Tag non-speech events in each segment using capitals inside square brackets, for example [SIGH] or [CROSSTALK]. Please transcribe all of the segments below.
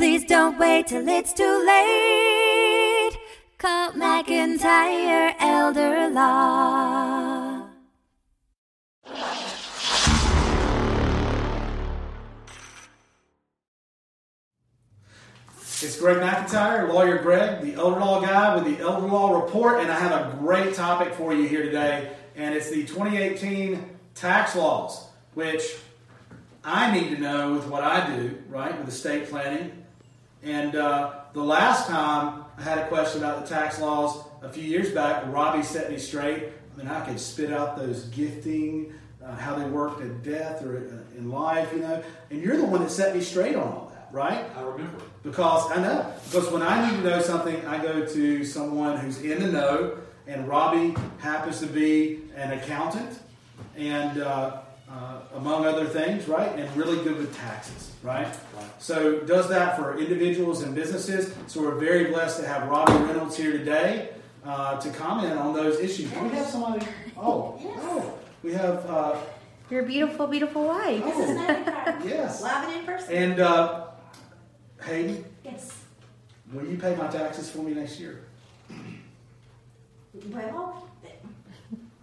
Please don't wait till it's too late. Call McIntyre Elder Law. It's Greg McIntyre, Lawyer Greg, the Elder Law Guy with the Elder Law Report, and I have a great topic for you here today, and it's the 2018 tax laws, which I need to know with what I do, right, with estate planning. And uh, the last time I had a question about the tax laws a few years back, Robbie set me straight. I mean, I could spit out those gifting, uh, how they worked at death or uh, in life, you know, and you're the one that set me straight on all that, right? I remember. Because I know. Because when I need to know something, I go to someone who's in the know, and Robbie happens to be an accountant, and uh, uh, among other things, right? And really good with taxes, right? So does that for individuals and businesses. So we're very blessed to have Robbie Reynolds here today uh, to comment on those issues. Do we have somebody? Oh, oh, we have. Uh, Your beautiful, beautiful wife. oh, This is McIntyre. yes. Live and in person. And uh, Hayden, yes. will you pay my taxes for me next year? Well,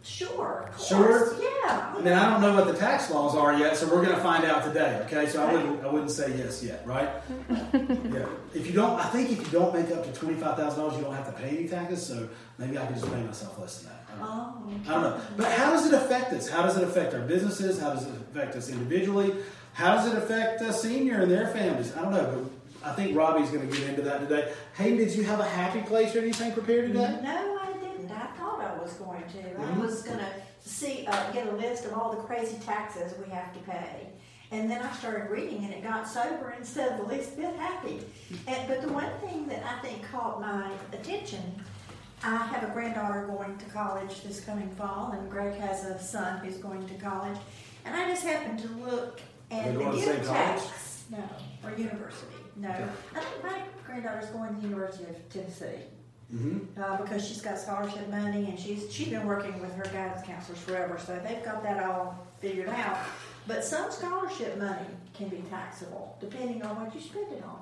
sure. Sure? Yeah. I mean, I don't know what the tax laws are yet, so we're going to find out today. Okay, so I wouldn't, I wouldn't say yes yet, right? [LAUGHS] yeah. If you don't, I think if you don't make up to twenty five thousand dollars, you don't have to pay any taxes. So maybe I can just pay myself less than that. I don't. Oh, I don't know. But how does it affect us? How does it affect our businesses? How does it affect us individually? How does it affect a senior and their families? I don't know, but I think Robbie's going to get into that today. Hey, did you have a happy place or anything prepared today? No, I didn't. I thought I was going to. Mhm. I was going to see, uh, get a list of all the crazy taxes we have to pay. And then I started reading, and it got sober instead of the least bit happy. And, but the one thing that I think caught my attention, I have a granddaughter going to college this coming fall, and Greg has a son who's going to college. And I just happened to look they the going to the gift same college? tax. No, or university. No, Okay. I think my granddaughter's going to the University of Tennessee Mm-hmm. uh, because she's got scholarship money and she's she's been working with her guidance counselors forever, so they've got that all figured out. But some scholarship money can be taxable depending on what you spend it on.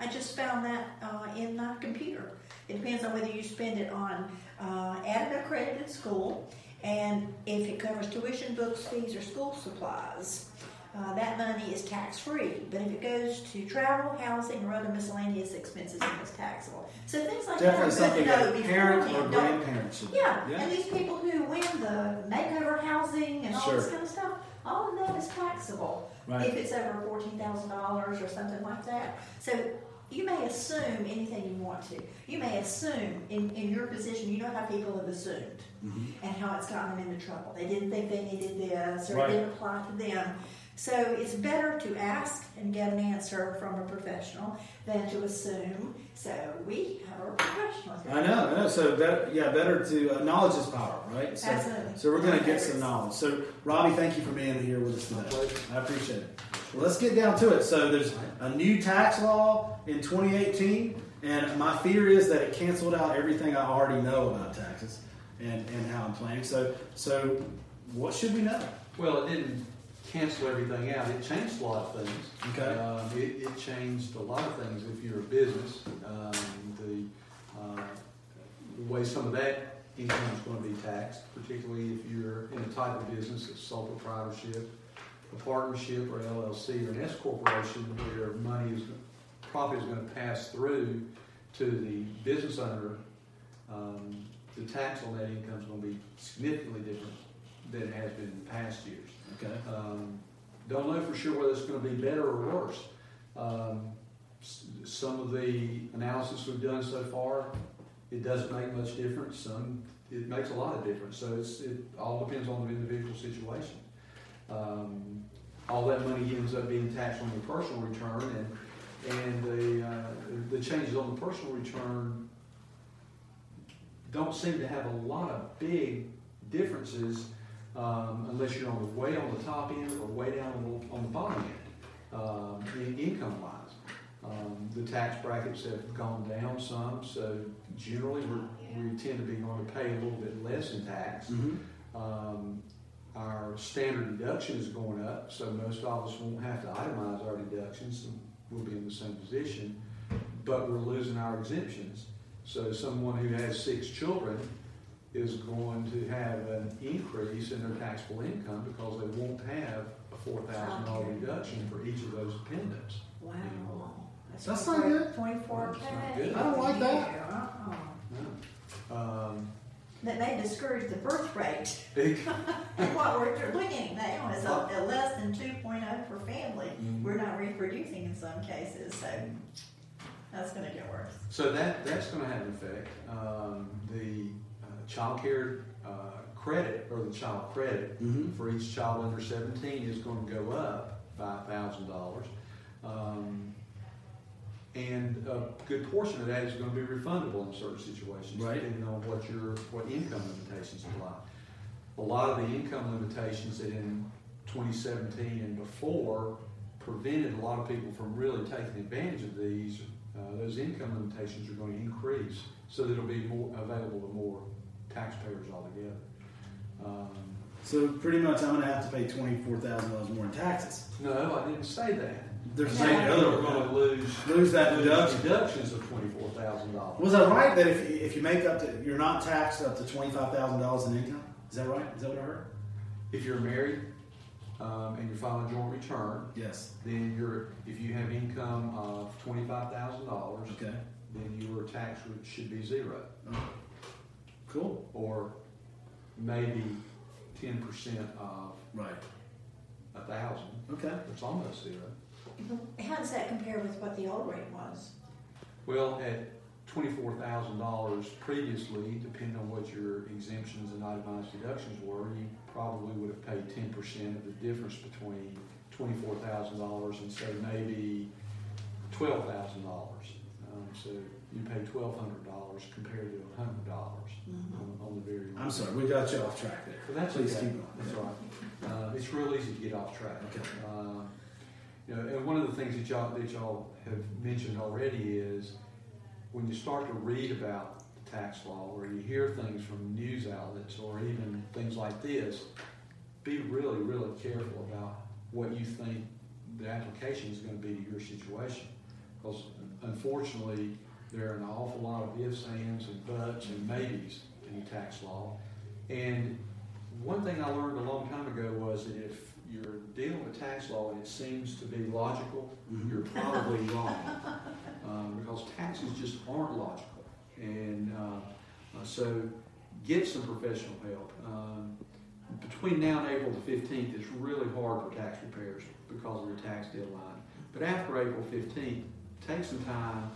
I just found that uh, in my computer. It depends on whether you spend it on uh, at an accredited school, and if it covers tuition, books, fees, or school supplies. Uh, that money is tax free, but if it goes to travel, housing, or other miscellaneous expenses, then it's taxable. So things like Definitely that something are good to know a parent or beforehand. Don't- grandparent yeah, Yeah. and these people who win the makeover housing and all this kind of stuff, all of that is taxable Right. if it's over fourteen thousand dollars or something like that. So you may assume anything you want to. You may assume in, in your position, you know how people have assumed Mhm. and how it's gotten them into trouble. They didn't think they needed this or Right. it didn't apply to them. So it's better to ask and get an answer from a professional than to assume. So we have a professional. I know, I know. So that, yeah, better to uh, knowledge is power, right? So, Absolutely. So we're going to get some knowledge. So Robbie, thank you for being here with us My today. I appreciate it. Well, let's get down to it. So there's a new tax law in 2018, and my fear is that it canceled out everything I already know about taxes and, and how I'm planning. So, so what should we know? Well, it didn't cancel everything out. It changed a lot of things. Okay. Um, it, it changed a lot of things if you're a business. Um, the, uh, the way some of that income is going to be taxed, particularly if you're in a type of business that's sole proprietorship, a partnership or LLC or an S corporation where money is, profit is going to pass through to the business owner. Um, the tax on that income is going to be significantly different than it has been in past years. Okay. Um, don't know for sure whether it's going to be better or worse. Um, s- some of the analysis we've done so far, it doesn't make much difference. Some it makes a lot of difference. So it's, it all depends on the individual situation. Um, all that money ends up being taxed on your personal return, and and the uh, the changes on the personal return don't seem to have a lot of big differences um, unless you're on the way on the top end or way down on the, on the bottom end, um, in income wise. Um, the tax brackets have gone down some, so generally we're, we tend to be going to pay a little bit less in tax. Mm-hmm. Um, our standard deduction is going up, so most of us won't have to itemize our deductions. we'll be in the same position, but we're losing our exemptions. So someone who has six children is going to have an increase in their taxable income because they won't have a four thousand dollar Childcare. reduction for each of those dependents. Wow. That's not good. Twenty-four That's not K. good. I don't like that. Uh-uh. No. Um, That may discourage the birth rate. big, [LAUGHS] And what we're looking at now is a, a less than two oh per family. Mhm. We're not reproducing in some cases, so that's gonna get worse. So that, that's gonna have an effect. Um, the child care, uh, credit, or the child credit Mhm. for each child under seventeen is gonna go up five thousand dollars. Um, and a good portion of that is gonna be refundable in certain situations, Right. depending on what your, what income limitations apply. A lot of the income limitations that in twenty seventeen and before prevented a lot of people from really taking advantage of these, uh, those income limitations are going to increase, so that it'll be more available to more taxpayers altogether. Um, So pretty much, I'm going to have to pay twenty-four thousand dollars more in taxes. no, I didn't say that. They're No. saying the other We're going to lose Lose that lose deduction. deductions of twenty-four thousand dollars. Was that right? That if if you make up to, you're not taxed up to twenty-five thousand dollars in income? Is that right? Is that what I heard? If you're married um, and you're filing a joint return, Yes. then you're if you have income of twenty-five thousand dollars, Okay. then your tax should be zero, Oh. Cool. or maybe ten percent of Right. a thousand. Okay. It's almost zero. How does that compare with what the old rate was? Well, at twenty-four thousand dollars previously, depending on what your exemptions and itemized deductions were, you probably would have paid ten percent of the difference between twenty-four thousand dollars and say maybe twelve thousand dollars. Um, so you pay twelve hundred dollars compared to hundred dollars on, on the very. I'm sorry, we got you off track there. But that's Please okay. keep going. That's right. Uh, it's real easy to get off track. Okay. Uh, you know, and one of the things that y'all that y'all have mentioned already is when you start to read about the tax law or you hear things from news outlets or even things like this, be really, really careful about what you think the application is going to be to your situation. Because unfortunately, there are an awful lot of ifs, ands, and buts and maybes in tax law. And one thing I learned a long time ago was that if you're dealing with tax law and it seems to be logical, Mhm. you're probably wrong. Um, because taxes just aren't logical. And uh, uh, so get some professional help. Um, between now and April the 15th, it's really hard for tax preparers because of your tax deadline. But after April 15th, take some time,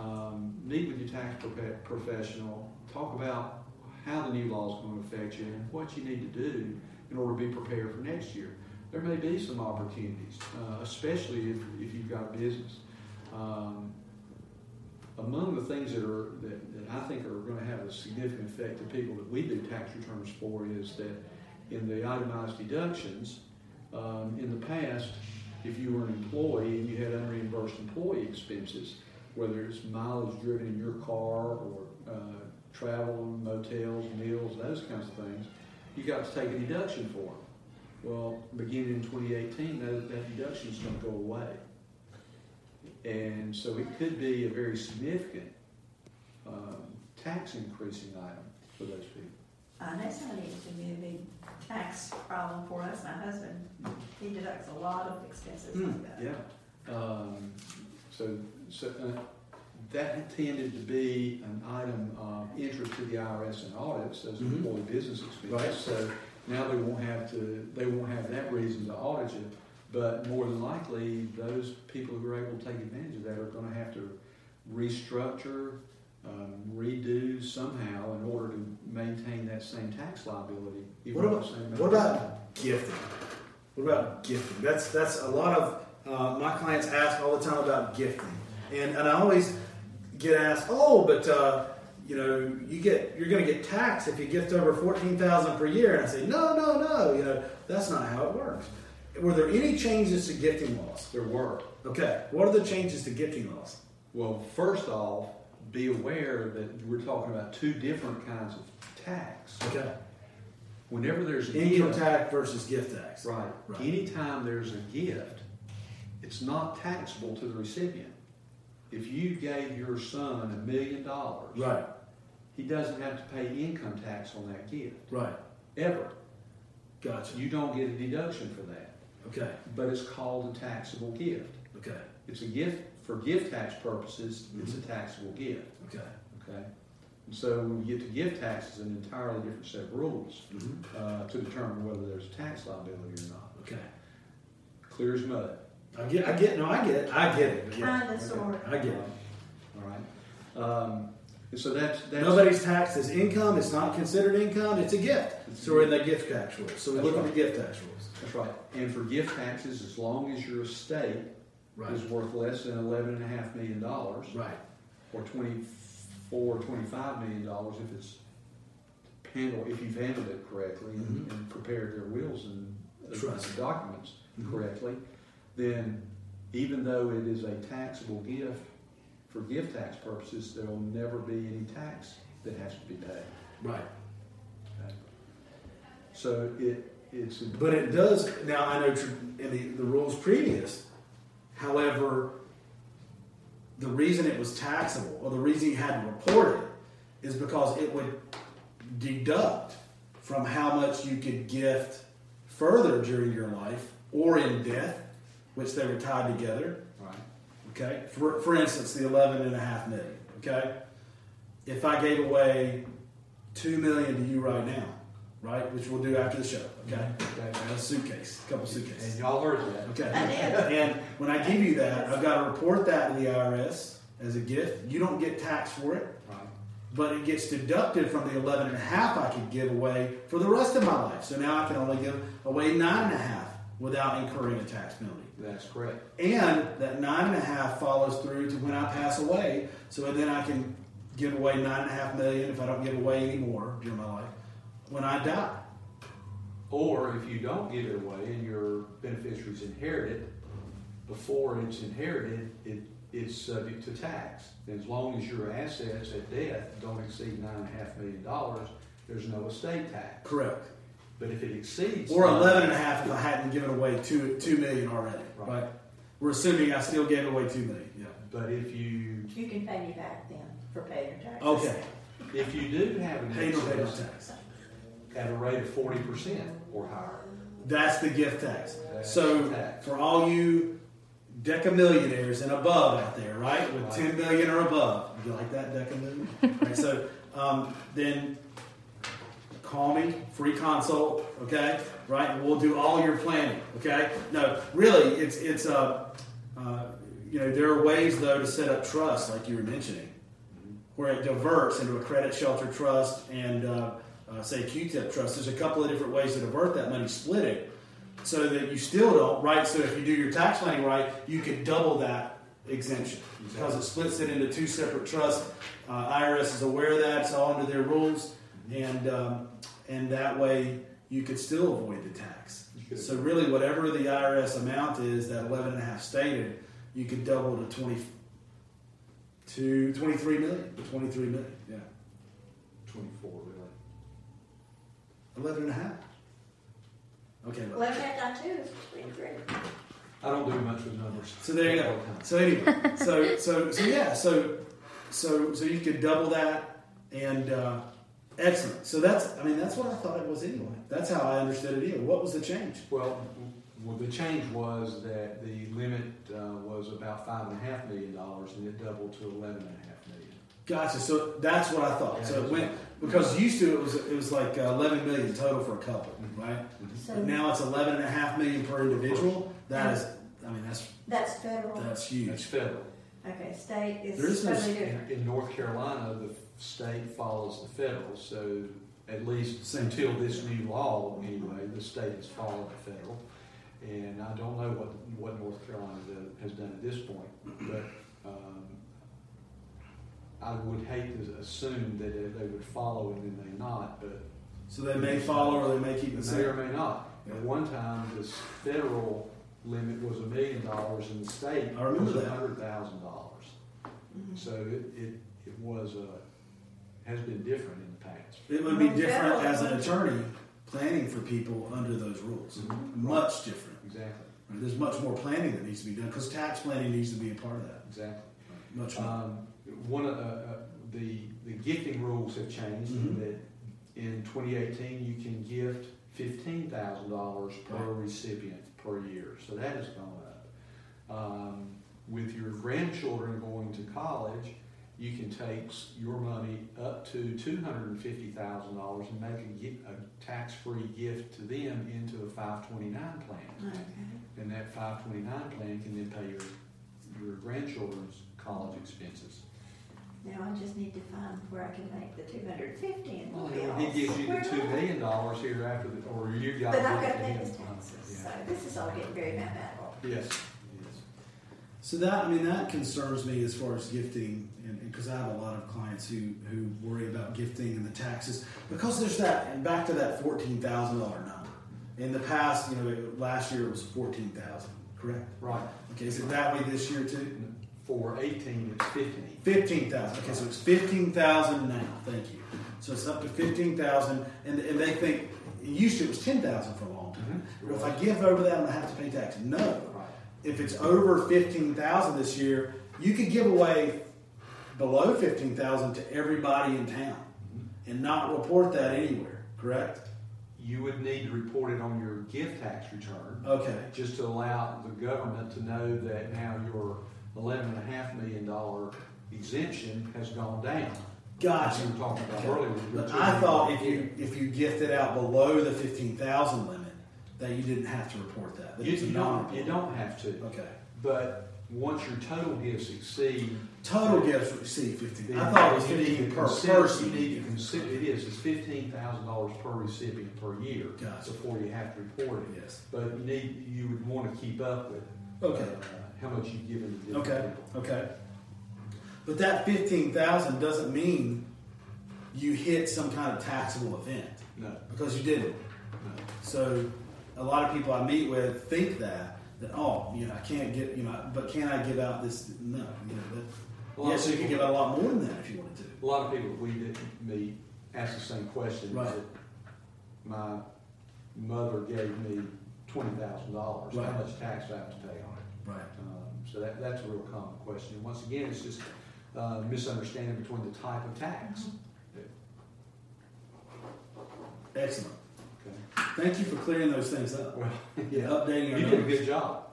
um, meet with your tax professional, talk about how the new law is going to affect you and what you need to do in order to be prepared for next year. There may be some opportunities, uh, especially if, if you've got a business. Um, among the things that are that, that I think are going to have a significant effect to people that we do tax returns for is that in the itemized deductions, um, in the past, if you were an employee and you had unreimbursed employee expenses, whether it's mileage driven in your car or uh, travel, motels, meals, those kinds of things, you got to take a deduction for them. Well, beginning in 2018, that, that deduction is going to go away. And so it could be a very significant um, tax increasing item for those people. Uh, that's not even to be a big tax problem for us. My husband, he deducts a lot of expenses like that. Yeah. Um, so so uh, that tended to be an item of interest to the IRS and audits as Mhm. employee business expenses. Right. So now they won't have to they won't have that reason to audit you. But more than likely, those people who are able to take advantage of that are going to have to restructure, um, redo somehow in order to maintain that same tax liability. What about same what about gifting? What about gifting? That's that's a lot of uh, my clients ask all the time about gifting, and and I always get asked, oh, but uh, you know, you get you're going to get taxed if you gift over fourteen thousand per year, and I say, no, no, no, you know, that's not how it works. Were there any changes to gifting laws? There were. Okay, what are the changes to gifting laws? Well, first off, be aware that we're talking about two different kinds of tax. Okay, Whenever there's a income gift, tax versus gift tax. right? Right. Anytime there's a gift, it's not taxable to the recipient. If you gave your son a million dollars, Right, he doesn't have to pay income tax on that gift right. ever. Gotcha. You don't get a deduction for that, Okay, but it's called a taxable gift. okay, It's a gift for gift tax purposes. It's a taxable gift. okay. Okay. And so when we get to gift tax, it's an entirely different set of rules Mhm. uh, to determine whether there's a tax liability or not. Okay. Clear as mud. I get, I get, no, I get it, I get it. Yeah. Kinda, sorta. I get it. All right. Um, and so that's, that's Nobody's taxed as income, it's not considered income, it's a gift. So we're in the gift tax rules, so we That's look at the gift tax rules. That's right. And for gift taxes, as long as your estate is worth less than eleven and a half million dollars, Right, or twenty-four, twenty-five million dollars if it's handled, if you've handled it correctly and, Mhm. and prepared their wills and the Trust. documents Mhm. correctly, then even though it is a taxable gift, for gift tax purposes, there will never be any tax that has to be paid. right. okay? So it, it's. But it does, now I know in the, the rules previous, however, the reason it was taxable, or the reason you had to report it, is because it would deduct from how much you could gift further during your life or in death, which they were tied together. Right. Okay. For, for instance, the 11 and a half million. Okay. If I gave away two million to you right now, right, which we'll do after the show. Okay. Mm-hmm. Okay. A suitcase, a couple suitcases. And y'all heard that. Okay. I did. And when I give you that, I've got to report that to the IRS as a gift. You don't get taxed for it, Right. but it gets deducted from the 11 and a half I could give away for the rest of my life. So now I can only give away nine and a half without incurring a tax penalty. That's correct. And that nine and a half follows through to when I pass away. So then I can give away nine and a half million if I don't give away any more during my life when I die. Or if you don't give it away and your beneficiaries inherit it, before it's inherited, it's subject to tax. As long as your assets at death don't exceed nine and a half million dollars, there's no estate tax. Correct. But if it exceeds. Or 11 and a half if I hadn't given away two, two million already. Right. Right. We're assuming I still gave away two million. Yeah. But if you, You can pay me back then for paying your taxes. Okay. if you do have an Pay no pay no excess tax. at a rate of forty percent or higher, That's the gift tax. That's so tax. for all you decamillionaires and above out there, right, with Right. 10 million or above, you like that decamillion? [LAUGHS] right, so um, then call me, free consult, okay? Right, and we'll do all your planning, okay? No, really, it's it's uh, uh, you know there are ways though to set up trust, like you were mentioning, where it diverts into a credit shelter trust and uh, uh, say QTIP trust. There's a couple of different ways to divert that money, split it, so that you still don't right. So if you do your tax planning right, you could double that exemption because it splits it into two separate trusts. Uh, IRS is aware of that; it's all under their rules, and um, and that way you could still avoid the tax. So really, whatever the IRS amount is, that 11 and a half stated, you could double to 20 to 23 million. 23 million, yeah. twenty-four really. 11 and a half. Okay, look. Well, that done too, is twenty-three. I don't do much with numbers. So there you go. So anyway, so so so yeah, so so so you could double that, and uh, excellent. So that's I mean that's what I thought it was anyway. That's how I understood it. Either. What was the change? Well, well, the change was that the limit uh, was about five and a half million dollars, and it doubled to eleven and a half million. Gotcha. So that's what I thought. So it went because used to it was it was like uh, 11 million total for a couple, right? So But now it's 11 and a half million per individual. That is, I mean that's that's federal. that's That's huge. federal. Okay, state There is is no totally In, in North Carolina, the state follows the federal, so at least until this new law, anyway, the state has followed the federal. And I don't know what, what North Carolina do- has done at this point, but, um, I would hate to assume that they they would follow and then they not, but So they may follow or they may keep the May or may not. Yeah. At one time, this federal limit was a million dollars and the state I remember was a hundred thousand dollars. Mhm. So it, it, it was, uh, has been different in the past. It would be different as an attorney planning for people under those rules. Mhm. Much different. Exactly. Right, There's much more planning that needs to be done because tax planning needs to be a part of that. Exactly. Much more. Um, one of, uh, uh, the, the gifting rules have changed in Mhm. that in twenty eighteen, you can gift fifteen thousand dollars per Right. recipient per year, so that has gone up. Um, with your grandchildren going to college, you can take your money up to two hundred and fifty thousand dollars and make a, a tax-free gift to them into a five twenty-nine plan. Okay. And that five twenty-nine plan can then pay your, your grandchildren's college expenses. Now I just need to find where I can make the two hundred fifty and Well, we'll be he- he gives you the squared two away. million dollars here after the, or you got. But I've it got to to pay him. his taxes, so this is all getting very mathematical. Yes, yes. So that I mean that concerns me as far as gifting, and because I have a lot of clients who who worry about gifting and the taxes because there's that and back to that fourteen thousand dollar number. In the past, you know, it- last year it was fourteen thousand, correct? Right. Okay, is it that way this year too? For eighteen, it's fifteen. Fifteen thousand. Okay, so it's fifteen thousand now. Thank you. So it's up to fifteen thousand, and and they think it used to it was ten thousand for a long time. Mhm. But if I give over that, I'm gonna have to pay tax. No. Right. If it's over fifteen thousand this year, you could give away below fifteen thousand to everybody in town and not report that anywhere. Correct? You would need to report it on your gift tax return, Okay. just to allow the government to know that now your eleven and a half million dollar exemption has gone down. Gotcha. As you were talking about Okay. earlier. But I thought if you if you gifted out below the fifteen thousand limit, that you didn't have to report that. that You, you don't, you don't have to. Okay. But once your total gifts exceed. Total gifts received fifteen. I thought it was you fifteen to per consider- person. You need to consider, it is, it's fifteen thousand dollars per recipient per year. Gotcha. Before you have to report it. Yes. But you need, you would want to keep up with. Okay. uh, How much you've given to different Okay. people. Okay. But that fifteen thousand doesn't mean you hit some kind of taxable event No, because you didn't. no. So a lot of people I meet with think that that oh you know I can't get you know but can I give out this no you know that, lot yes of you can people- give out a lot more than that if you wanted to. A lot of people we didn't meet ask the same question. Right. That My mother gave me twenty thousand dollars. How much tax do I have to pay on it? Right. Um, So that, that's a real common question. And Once again, it's just uh, misunderstanding between the type of tax. Excellent. Okay. Thank you for clearing those things up. Well, Yeah, [LAUGHS] yeah, updating our you did a good job.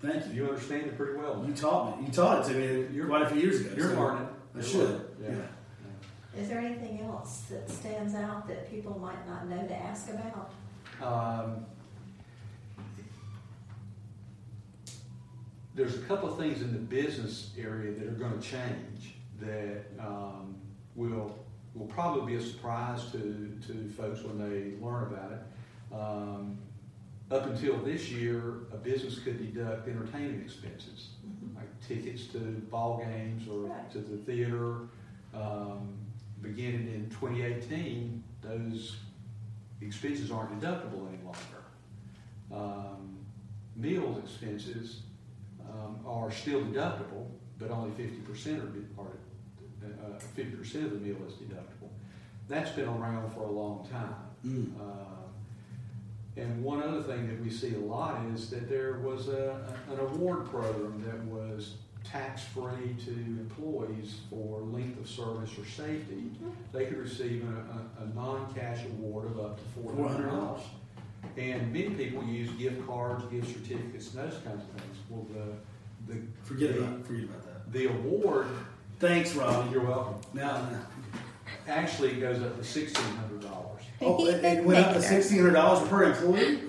Thank you. You understand it pretty well. You taught me. You taught it to me You're- quite a few years ago. You're so learning. I should. Yeah. Yeah. Is there anything else that stands out that people might not know to ask about? Um, there's a couple of things in the business area that are going to change that um, will will probably be a surprise to, to folks when they learn about it. Um, up until this year, a business could deduct entertainment expenses, like tickets to ball games or Right. to the theater. Um, beginning in 2018, those expenses aren't deductible any longer. Um, meals expenses um, are still deductible, but only fifty percent are, are uh, fifty percent of the meal is deductible. That's been around for a long time. Mm. Uh, and one other thing that we see a lot is that there was a, an award program that was tax-free to employees for length of service or safety. Mm-hmm. They could receive a, a, a non-cash award of up to four hundred dollars. And many people use gift cards, gift certificates, and those kinds of things. Well, the, the, Forget about forget about that. the award, Thanks, Robbie. you're welcome, Now, actually it goes up to sixteen hundred dollars. Oh, it, it went up to sixteen hundred dollars per employee.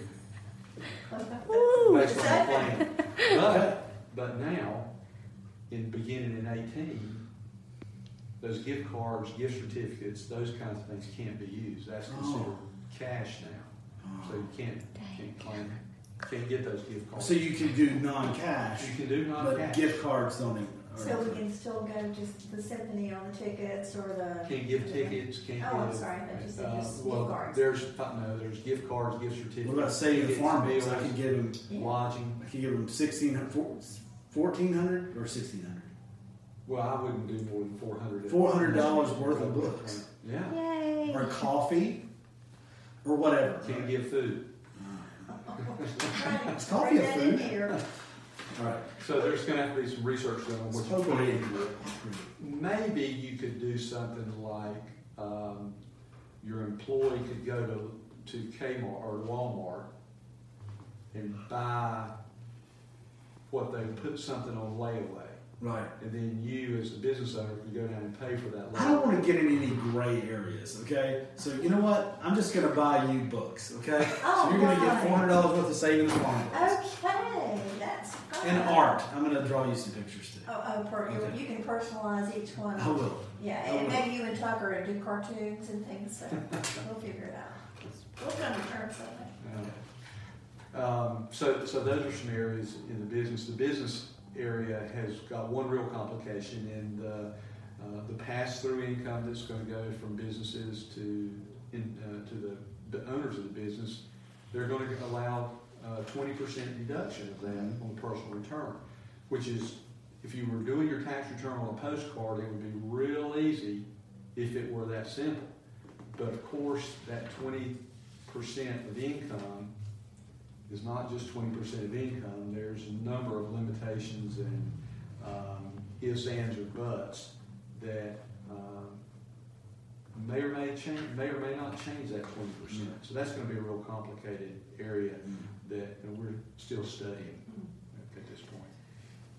Woo! based on the plan. But, but now, in beginning in eighteen, those gift cards, gift certificates, those kinds of things can't be used. That's oh. considered cash now. So you can't, can't claim, can't get those gift cards. So you can do non-cash, You can do but non-cash. gift cards don't. even- So we can still go just the symphony on the tickets or the. Can't give tickets, can't give. Oh, I'm sorry, I thought you said uh, just gift well, cards. There's, no, there's gift cards, gift certificates. What about saving the tickets, farm meals, bills? I can give them. Yeah. Lodging. I can give them sixteen hundred, fourteen hundred, or sixteen hundred. Well, I wouldn't do more than four hundred. $400 worth of books. Yeah, Yay! or coffee, or whatever. can't give food. [LAUGHS] Right, Is coffee bring a that in food? here. All right. So there's gonna have to be some research done on what you put into. Maybe you could do something like, um, your employee could go to, to Kmart or Walmart and buy what they put something on layaway. Right. And then you, as the business owner, can go down and pay for that I don't want to get in any gray areas, okay? So you know what? I'm just going to buy you books, okay? so you're going to get four hundred dollars worth of savings formulas Okay, that's good. And art. I'm going to draw you some pictures too. Oh, oh, per, you- Okay. you can personalize each one. I will. Yeah, I and will. maybe you and Tucker and do cartoons and things, so we'll figure it out. We'll come to terms on Yeah. Um, so, so those are some areas in the business. The business area has got one real complication in the, uh, the pass-through income that's going to go from businesses to, in, uh, to the, the owners of the business. They're going to allow twenty percent deduction of that on personal return, which is, if you were doing your tax return on a postcard, it would be real easy if it were that simple. But of course, that twenty percent of income is not just twenty percent of income, there's a number of limitations and, um, ifs, ands, or buts that, may or may change, may or may not change that twenty percent. So that's gonna be a real complicated area that you know, we're still studying at this point.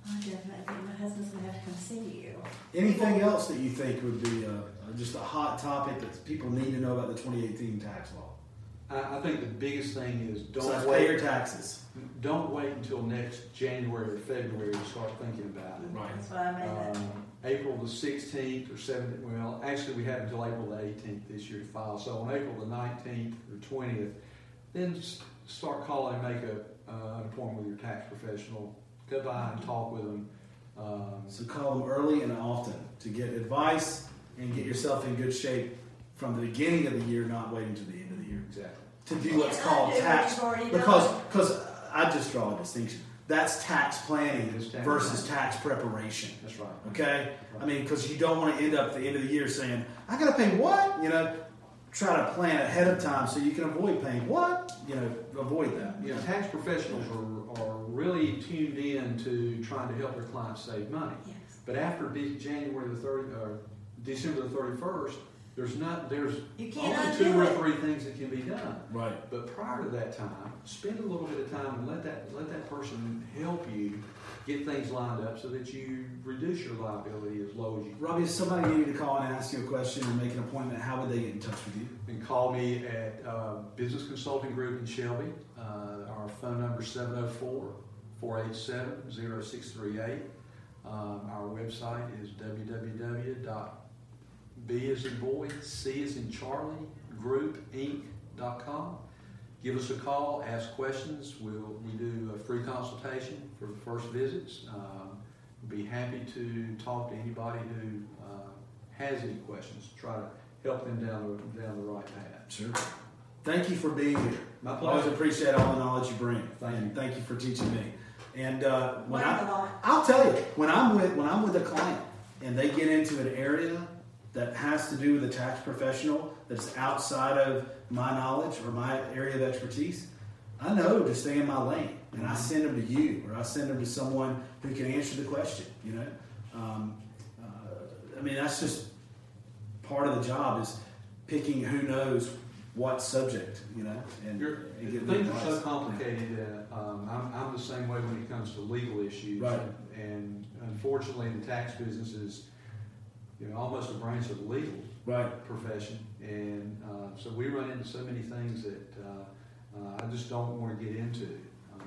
I definitely, my husband's gonna have to come see you. Anything else that you think would be uh, just a hot topic that people need to know about the 2018 tax law? I, I think the biggest thing is don't pay wait, your taxes. don't wait until next January or February to start thinking about it. Right. That's what I meant. Um, April the sixteenth or seventeenth, well, actually, we have until April the eighteenth this year to file. So on April the nineteenth or twentieth, then start calling and make a, uh, an appointment with your tax professional. Go by and talk with them. Um, So call them early and often to get advice and get yourself in good shape from the beginning of the year, not waiting to the end of the year. exactly. To do what's Yeah, called undo tax you've because because I just draw a distinction. That's tax planning tax versus planning. tax preparation. That's right. Okay, I mean, because you don't want to end up at the end of the year saying, "I got to pay what?" You know, try to plan ahead of time so you can avoid paying what. You know, avoid that. You know, tax professionals are, are really tuned in to trying to help their clients save money. Yes. But after January the thirty, or December the thirty-first, there's not, there's You can't only two or it. three things that can be done. Right. But prior to that time, spend a little bit of time and let that, let that person help you get things lined up so that you reduce your liability as low as you Robbie, if somebody needed to call and ask you a question and make an appointment, how would they get in touch with you? can call me at uh, Business Consulting Group in Shelby. Uh, our phone number is 704 487 0638. Um, Our website is www.b as in boy, c as in Charlie, group, groupinc.com. Give us a call, ask questions. We'll, we do a free consultation for the first visits. Um, be happy to talk to anybody who uh, has any questions, try to help them down the, down the right path. Sure. Thank you for being here. My pleasure. Always appreciate all the knowledge you bring, Thank and you. thank you for teaching me. And uh, when Learned a I. I'll tell you, when I'm with when I'm with a client and they get into an area that has to do with a tax professional that's outside of my knowledge or my area of expertise, I know to stay in my lane, and I send them to you or I send them to someone who can answer the question. You know, um, uh, I mean that's just part of the job is picking who knows what subject. You know, and, and things are so complicated that um, I'm, I'm the same way when it comes to legal issues. Right. And unfortunately, the tax business is, you know, almost a branch of the legal Right. profession. And uh, so we run into so many things that uh, uh, I just don't want to get into. Uh,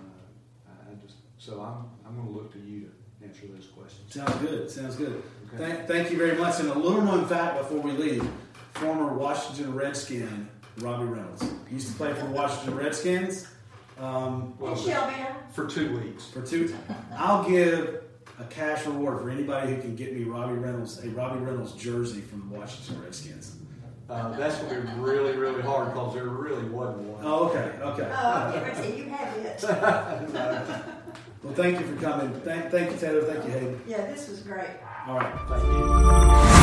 I I just, so I'm, I'm going to look to you to answer those questions. Sounds good. Sounds good. Okay. Thank, thank you very much. And a little known fact before we leave: former Washington Redskin Robbie Reynolds he used to play for the Washington Redskins. Um, Well, And Shelby, for two weeks. for two, I'll give a cash reward for anybody who can get me Robbie Reynolds a Robbie Reynolds jersey from the Washington Redskins. Uh, that's going to be really, really hard because there really wasn't one. Oh, okay, okay. oh, okay, Richie, you have it. [LAUGHS] Well, thank you for coming. Thank, thank you, Taylor. Thank you, Hayden. Yeah, this was great. All right. Thank you.